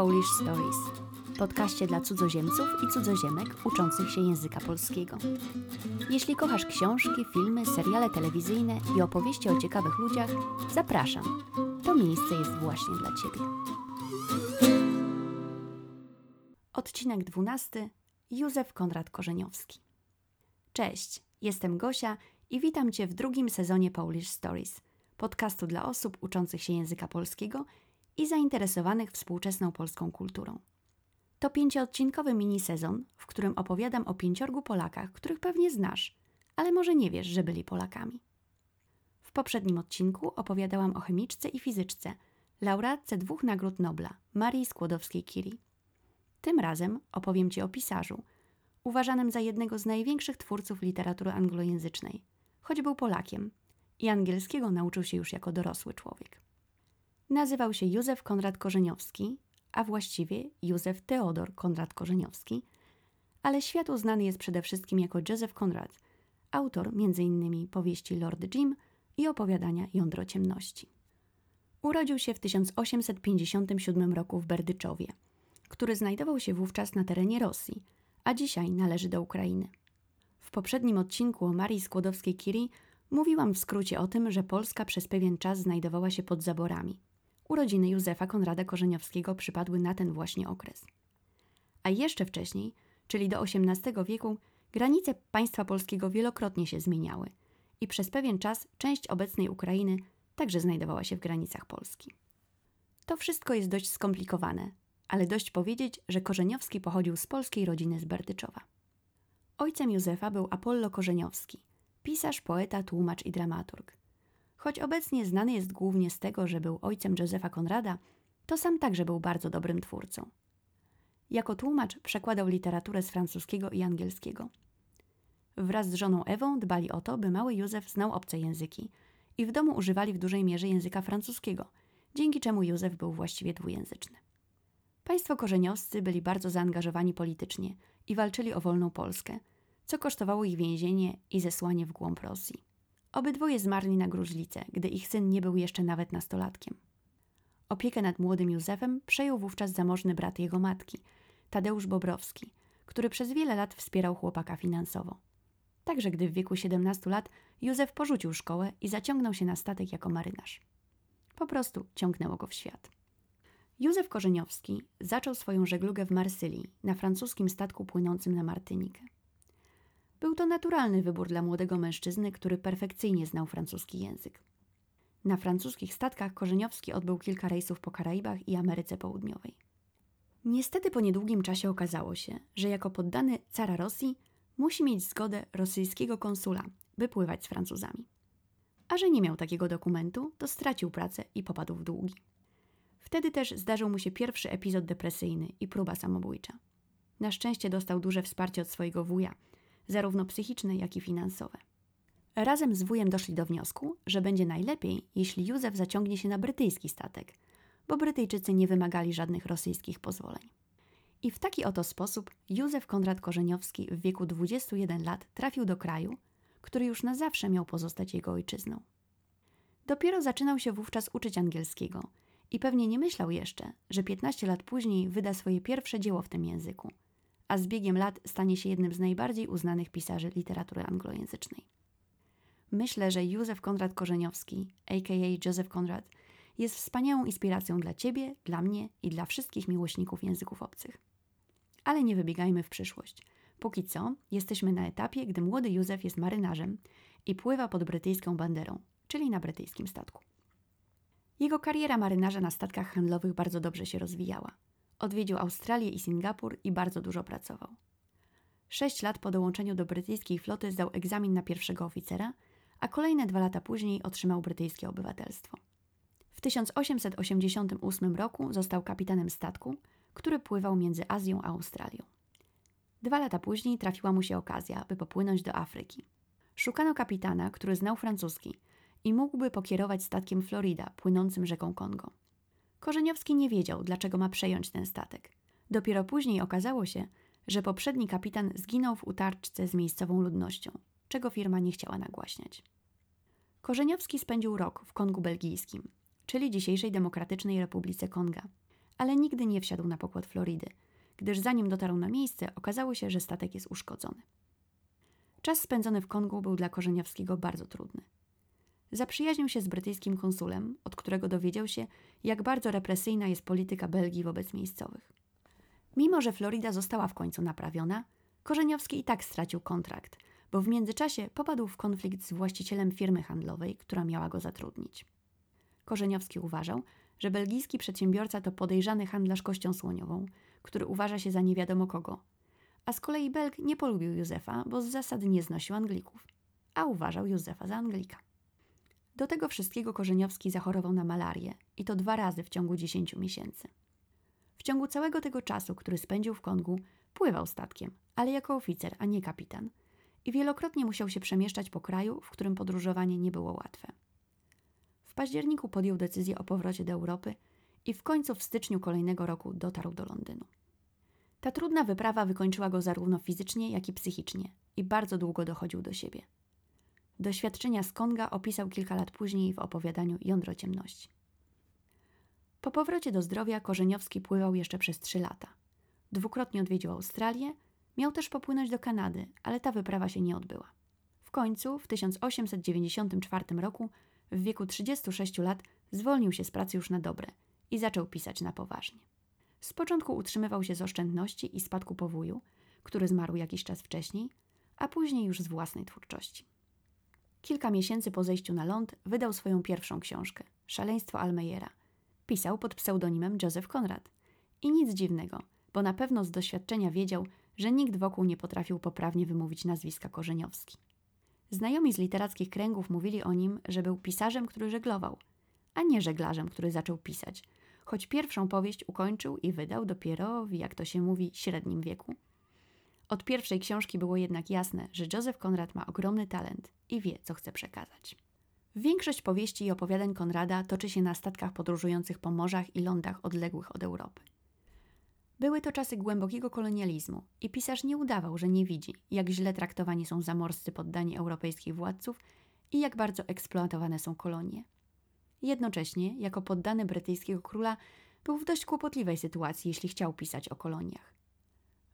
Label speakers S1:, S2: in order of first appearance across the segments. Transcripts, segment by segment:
S1: Polish Stories, podcaście dla cudzoziemców i cudzoziemek uczących się języka polskiego. Jeśli kochasz książki, filmy, seriale telewizyjne i opowieści o ciekawych ludziach, zapraszam. To miejsce jest właśnie dla Ciebie. Odcinek 12. Józef Konrad Korzeniowski. Cześć, jestem Gosia i witam Cię w drugim sezonie Polish Stories, podcastu dla osób uczących się języka polskiego i zainteresowanych współczesną polską kulturą. To pięcioodcinkowy minisezon, w którym opowiadam o pięciorgu Polakach, których pewnie znasz, ale może nie wiesz, że byli Polakami. W poprzednim odcinku opowiadałam o chemiczce i fizyczce, laureatce dwóch nagród Nobla, Marii Skłodowskiej-Curie. Tym razem opowiem Ci o pisarzu, uważanym za jednego z największych twórców literatury anglojęzycznej, choć był Polakiem i angielskiego nauczył się już jako dorosły człowiek. Nazywał się Józef Konrad Korzeniowski, a właściwie Józef Teodor Konrad Korzeniowski, ale światu znany jest przede wszystkim jako Joseph Conrad, autor m.in. powieści Lord Jim i opowiadania Jądro Ciemności. Urodził się w 1857 roku w Berdyczowie, który znajdował się wówczas na terenie Rosji, a dzisiaj należy do Ukrainy. W poprzednim odcinku o Marii Skłodowskiej-Curie mówiłam w skrócie o tym, że Polska przez pewien czas znajdowała się pod zaborami – Urodziny Józefa Konrada Korzeniowskiego przypadły na ten właśnie okres. A jeszcze wcześniej, czyli do XVIII wieku, granice państwa polskiego wielokrotnie się zmieniały i przez pewien czas część obecnej Ukrainy także znajdowała się w granicach Polski. To wszystko jest dość skomplikowane, ale dość powiedzieć, że Korzeniowski pochodził z polskiej rodziny z Berdyczowa. Ojcem Józefa był Apollo Korzeniowski, pisarz, poeta, tłumacz i dramaturg. Choć obecnie znany jest głównie z tego, że był ojcem Józefa Konrada, to sam także był bardzo dobrym twórcą. Jako tłumacz przekładał literaturę z francuskiego i angielskiego. Wraz z żoną Ewą dbali o to, by mały Józef znał obce języki i w domu używali w dużej mierze języka francuskiego, dzięki czemu Józef był właściwie dwujęzyczny. Państwo korzeniowscy byli bardzo zaangażowani politycznie i walczyli o wolną Polskę, co kosztowało ich więzienie i zesłanie w głąb Rosji. Obydwoje zmarli na gruźlicę, gdy ich syn nie był jeszcze nawet nastolatkiem. Opiekę nad młodym Józefem przejął wówczas zamożny brat jego matki, Tadeusz Bobrowski, który przez wiele lat wspierał chłopaka finansowo. Także gdy w wieku 17 lat Józef porzucił szkołę i zaciągnął się na statek jako marynarz. Po prostu ciągnęło go w świat. Józef Korzeniowski zaczął swoją żeglugę w Marsylii, na francuskim statku płynącym na Martynikę. Był to naturalny wybór dla młodego mężczyzny, który perfekcyjnie znał francuski język. Na francuskich statkach Korzeniowski odbył kilka rejsów po Karaibach i Ameryce Południowej. Niestety po niedługim czasie okazało się, że jako poddany cara Rosji musi mieć zgodę rosyjskiego konsula, by pływać z Francuzami. A że nie miał takiego dokumentu, to stracił pracę i popadł w długi. Wtedy też zdarzył mu się pierwszy epizod depresyjny i próba samobójcza. Na szczęście dostał duże wsparcie od swojego wuja – zarówno psychiczne, jak i finansowe. Razem z wujem doszli do wniosku, że będzie najlepiej, jeśli Józef zaciągnie się na brytyjski statek, bo Brytyjczycy nie wymagali żadnych rosyjskich pozwoleń. I w taki oto sposób Józef Konrad Korzeniowski w wieku 21 lat trafił do kraju, który już na zawsze miał pozostać jego ojczyzną. Dopiero zaczynał się wówczas uczyć angielskiego i pewnie nie myślał jeszcze, że 15 lat później wyda swoje pierwsze dzieło w tym języku – a z biegiem lat stanie się jednym z najbardziej uznanych pisarzy literatury anglojęzycznej. Myślę, że Józef Konrad Korzeniowski, a.k.a. Joseph Conrad, jest wspaniałą inspiracją dla Ciebie, dla mnie i dla wszystkich miłośników języków obcych. Ale nie wybiegajmy w przyszłość. Póki co, jesteśmy na etapie, gdy młody Józef jest marynarzem i pływa pod brytyjską banderą, czyli na brytyjskim statku. Jego kariera marynarza na statkach handlowych bardzo dobrze się rozwijała. Odwiedził Australię i Singapur i bardzo dużo pracował. Sześć lat po dołączeniu do brytyjskiej floty zdał egzamin na pierwszego oficera, a kolejne dwa lata później otrzymał brytyjskie obywatelstwo. W 1888 roku został kapitanem statku, który pływał między Azją a Australią. Dwa lata później trafiła mu się okazja, by popłynąć do Afryki. Szukano kapitana, który znał francuski i mógłby pokierować statkiem Florida płynącym rzeką Kongo. Korzeniowski nie wiedział, dlaczego ma przejąć ten statek. Dopiero później okazało się, że poprzedni kapitan zginął w utarczce z miejscową ludnością, czego firma nie chciała nagłaśniać. Korzeniowski spędził rok w Kongu Belgijskim, czyli dzisiejszej Demokratycznej Republice Konga, ale nigdy nie wsiadł na pokład Florydy, gdyż zanim dotarł na miejsce, okazało się, że statek jest uszkodzony. Czas spędzony w Kongu był dla Korzeniowskiego bardzo trudny. Zaprzyjaźnił się z brytyjskim konsulem, od którego dowiedział się, jak bardzo represyjna jest polityka Belgii wobec miejscowych. Mimo, że Florida została w końcu naprawiona, Korzeniowski i tak stracił kontrakt, bo w międzyczasie popadł w konflikt z właścicielem firmy handlowej, która miała go zatrudnić. Korzeniowski uważał, że belgijski przedsiębiorca to podejrzany handlarz kością słoniową, który uważa się za nie wiadomo kogo. A z kolei Belg nie polubił Józefa, bo z zasady nie znosił Anglików, a uważał Józefa za Anglika. Do tego wszystkiego Korzeniowski zachorował na malarię i to dwa razy w ciągu 10 miesięcy. W ciągu całego tego czasu, który spędził w Kongu, pływał statkiem, ale jako oficer, a nie kapitan. I wielokrotnie musiał się przemieszczać po kraju, w którym podróżowanie nie było łatwe. W październiku podjął decyzję o powrocie do Europy i w końcu w styczniu kolejnego roku dotarł do Londynu. Ta trudna wyprawa wykończyła go zarówno fizycznie, jak i psychicznie i bardzo długo dochodził do siebie. Doświadczenia z Konga opisał kilka lat później w opowiadaniu Jądro Ciemności. Po powrocie do zdrowia Korzeniowski pływał jeszcze przez trzy lata. Dwukrotnie odwiedził Australię, miał też popłynąć do Kanady, ale ta wyprawa się nie odbyła. W końcu, w 1894 roku, w wieku 36 lat, zwolnił się z pracy już na dobre i zaczął pisać na poważnie. Z początku utrzymywał się z oszczędności i spadku powóju, który zmarł jakiś czas wcześniej, a później już z własnej twórczości. Kilka miesięcy po zejściu na ląd wydał swoją pierwszą książkę Szaleństwo Almeyera. Pisał pod pseudonimem Joseph Conrad. I nic dziwnego, bo na pewno z doświadczenia wiedział, że nikt wokół nie potrafił poprawnie wymówić nazwiska Korzeniowski. Znajomi z literackich kręgów mówili o nim, że był pisarzem, który żeglował, a nie żeglarzem, który zaczął pisać, choć pierwszą powieść ukończył i wydał dopiero jak to się mówi, średnim wieku. Od pierwszej książki było jednak jasne, że Józef Konrad ma ogromny talent i wie, co chce przekazać. Większość powieści i opowiadań Konrada toczy się na statkach podróżujących po morzach i lądach odległych od Europy. Były to czasy głębokiego kolonializmu i pisarz nie udawał, że nie widzi, jak źle traktowani są zamorscy poddani europejskich władców i jak bardzo eksploatowane są kolonie. Jednocześnie, jako poddany brytyjskiego króla, był w dość kłopotliwej sytuacji, jeśli chciał pisać o koloniach.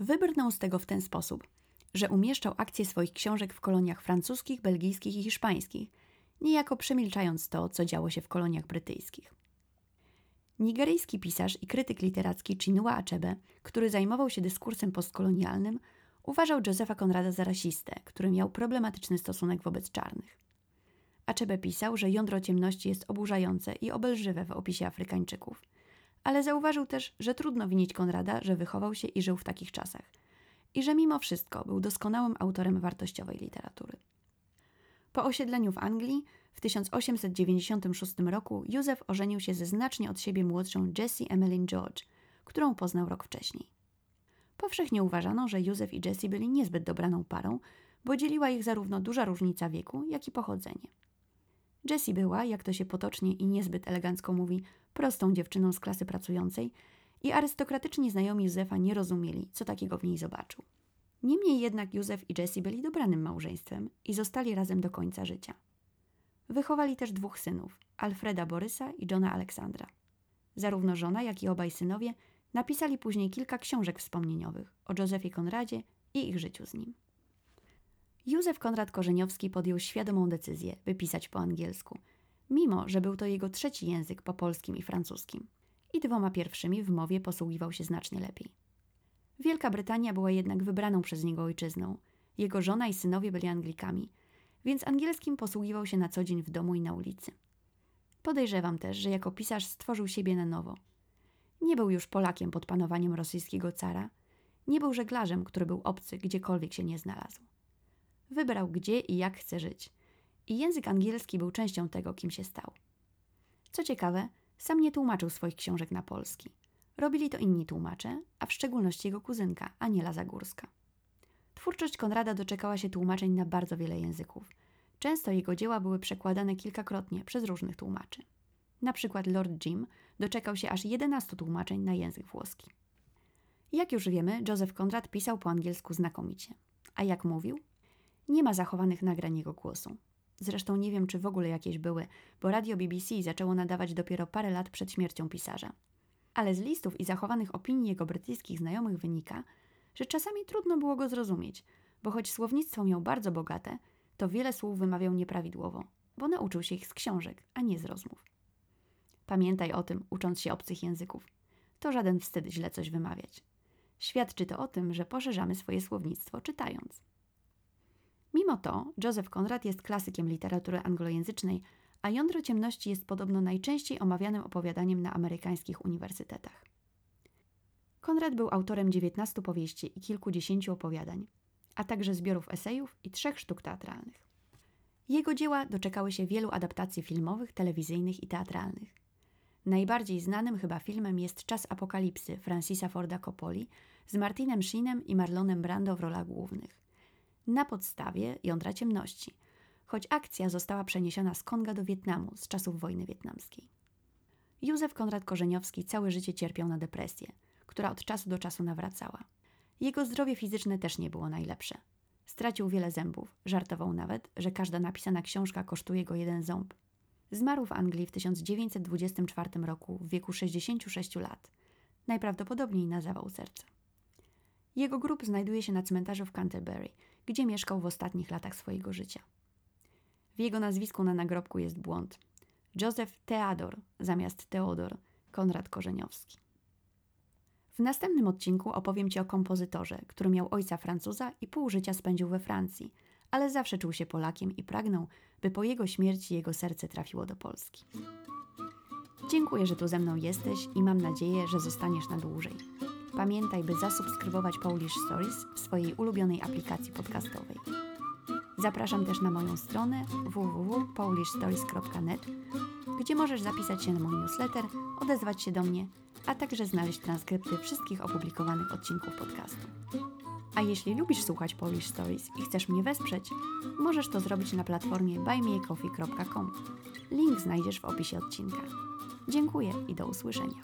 S1: Wybrnął z tego w ten sposób, że umieszczał akcje swoich książek w koloniach francuskich, belgijskich i hiszpańskich, niejako przemilczając to, co działo się w koloniach brytyjskich. Nigeryjski pisarz i krytyk literacki Chinua Achebe, który zajmował się dyskursem postkolonialnym, uważał Józefa Konrada za rasistę, który miał problematyczny stosunek wobec czarnych. Achebe pisał, że jądro ciemności jest oburzające i obelżywe w opisie Afrykańczyków, ale zauważył też, że trudno winić Konrada, że wychował się i żył w takich czasach i że mimo wszystko był doskonałym autorem wartościowej literatury. Po osiedleniu w Anglii w 1896 roku Józef ożenił się ze znacznie od siebie młodszą Jessie Emmeline George, którą poznał rok wcześniej. Powszechnie uważano, że Józef i Jessie byli niezbyt dobraną parą, bo dzieliła ich zarówno duża różnica wieku, jak i pochodzenie. Jessie była, jak to się potocznie i niezbyt elegancko mówi, prostą dziewczyną z klasy pracującej i arystokratyczni znajomi Józefa nie rozumieli, co takiego w niej zobaczył. Niemniej jednak Józef i Jessie byli dobranym małżeństwem i zostali razem do końca życia. Wychowali też dwóch synów, Alfreda Borysa i Johna Aleksandra. Zarówno żona, jak i obaj synowie napisali później kilka książek wspomnieniowych o Józefie Konradzie i ich życiu z nim. Józef Konrad Korzeniowski podjął świadomą decyzję, by pisać po angielsku, mimo że był to jego trzeci język po polskim i francuskim. I dwoma pierwszymi w mowie posługiwał się znacznie lepiej. Wielka Brytania była jednak wybraną przez niego ojczyzną. Jego żona i synowie byli Anglikami, więc angielskim posługiwał się na co dzień w domu i na ulicy. Podejrzewam też, że jako pisarz stworzył siebie na nowo. Nie był już Polakiem pod panowaniem rosyjskiego cara, nie był żeglarzem, który był obcy, gdziekolwiek się nie znalazł. Wybrał, gdzie i jak chce żyć. I język angielski był częścią tego, kim się stał. Co ciekawe, sam nie tłumaczył swoich książek na polski. Robili to inni tłumacze, a w szczególności jego kuzynka, Aniela Zagórska. Twórczość Konrada doczekała się tłumaczeń na bardzo wiele języków. Często jego dzieła były przekładane kilkakrotnie przez różnych tłumaczy. Na przykład Lord Jim doczekał się aż 11 tłumaczeń na język włoski. Jak już wiemy, Joseph Conrad pisał po angielsku znakomicie. A jak mówił? Nie ma zachowanych nagrań jego głosu. Zresztą nie wiem, czy w ogóle jakieś były, bo radio BBC zaczęło nadawać dopiero parę lat przed śmiercią pisarza. Ale z listów i zachowanych opinii jego brytyjskich znajomych wynika, że czasami trudno było go zrozumieć, bo choć słownictwo miał bardzo bogate, to wiele słów wymawiał nieprawidłowo, bo nauczył się ich z książek, a nie z rozmów. Pamiętaj o tym, ucząc się obcych języków. To żaden wstyd źle coś wymawiać. Świadczy to o tym, że poszerzamy swoje słownictwo czytając. Mimo to Joseph Conrad jest klasykiem literatury anglojęzycznej, a Jądro Ciemności jest podobno najczęściej omawianym opowiadaniem na amerykańskich uniwersytetach. Konrad był autorem 19 powieści i kilkudziesięciu opowiadań, a także zbiorów esejów i trzech sztuk teatralnych. Jego dzieła doczekały się wielu adaptacji filmowych, telewizyjnych i teatralnych. Najbardziej znanym chyba filmem jest Czas Apokalipsy Francisa Forda Coppoli z Martinem Sheenem i Marlonem Brando w rolach głównych. Na podstawie Jądra Ciemności, choć akcja została przeniesiona z Konga do Wietnamu z czasów wojny wietnamskiej. Józef Konrad Korzeniowski całe życie cierpiał na depresję, która od czasu do czasu nawracała. Jego zdrowie fizyczne też nie było najlepsze. Stracił wiele zębów, żartował nawet, że każda napisana książka kosztuje go jeden ząb. Zmarł w Anglii w 1924 roku w wieku 66 lat, najprawdopodobniej na zawał serca. Jego grób znajduje się na cmentarzu w Canterbury, gdzie mieszkał w ostatnich latach swojego życia. W jego nazwisku na nagrobku jest błąd. Józef Theodor zamiast Teodor, Konrad Korzeniowski. W następnym odcinku opowiem Ci o kompozytorze, który miał ojca Francuza i pół życia spędził we Francji, ale zawsze czuł się Polakiem i pragnął, by po jego śmierci jego serce trafiło do Polski. Dziękuję, że tu ze mną jesteś i mam nadzieję, że zostaniesz na dłużej. Pamiętaj, by zasubskrybować Polish Stories w swojej ulubionej aplikacji podcastowej. Zapraszam też na moją stronę www.polishstories.net, gdzie możesz zapisać się na mój newsletter, odezwać się do mnie, a także znaleźć transkrypty wszystkich opublikowanych odcinków podcastu. A jeśli lubisz słuchać Polish Stories i chcesz mnie wesprzeć, możesz to zrobić na platformie buymeacoffee.com. Link znajdziesz w opisie odcinka. Dziękuję i do usłyszenia.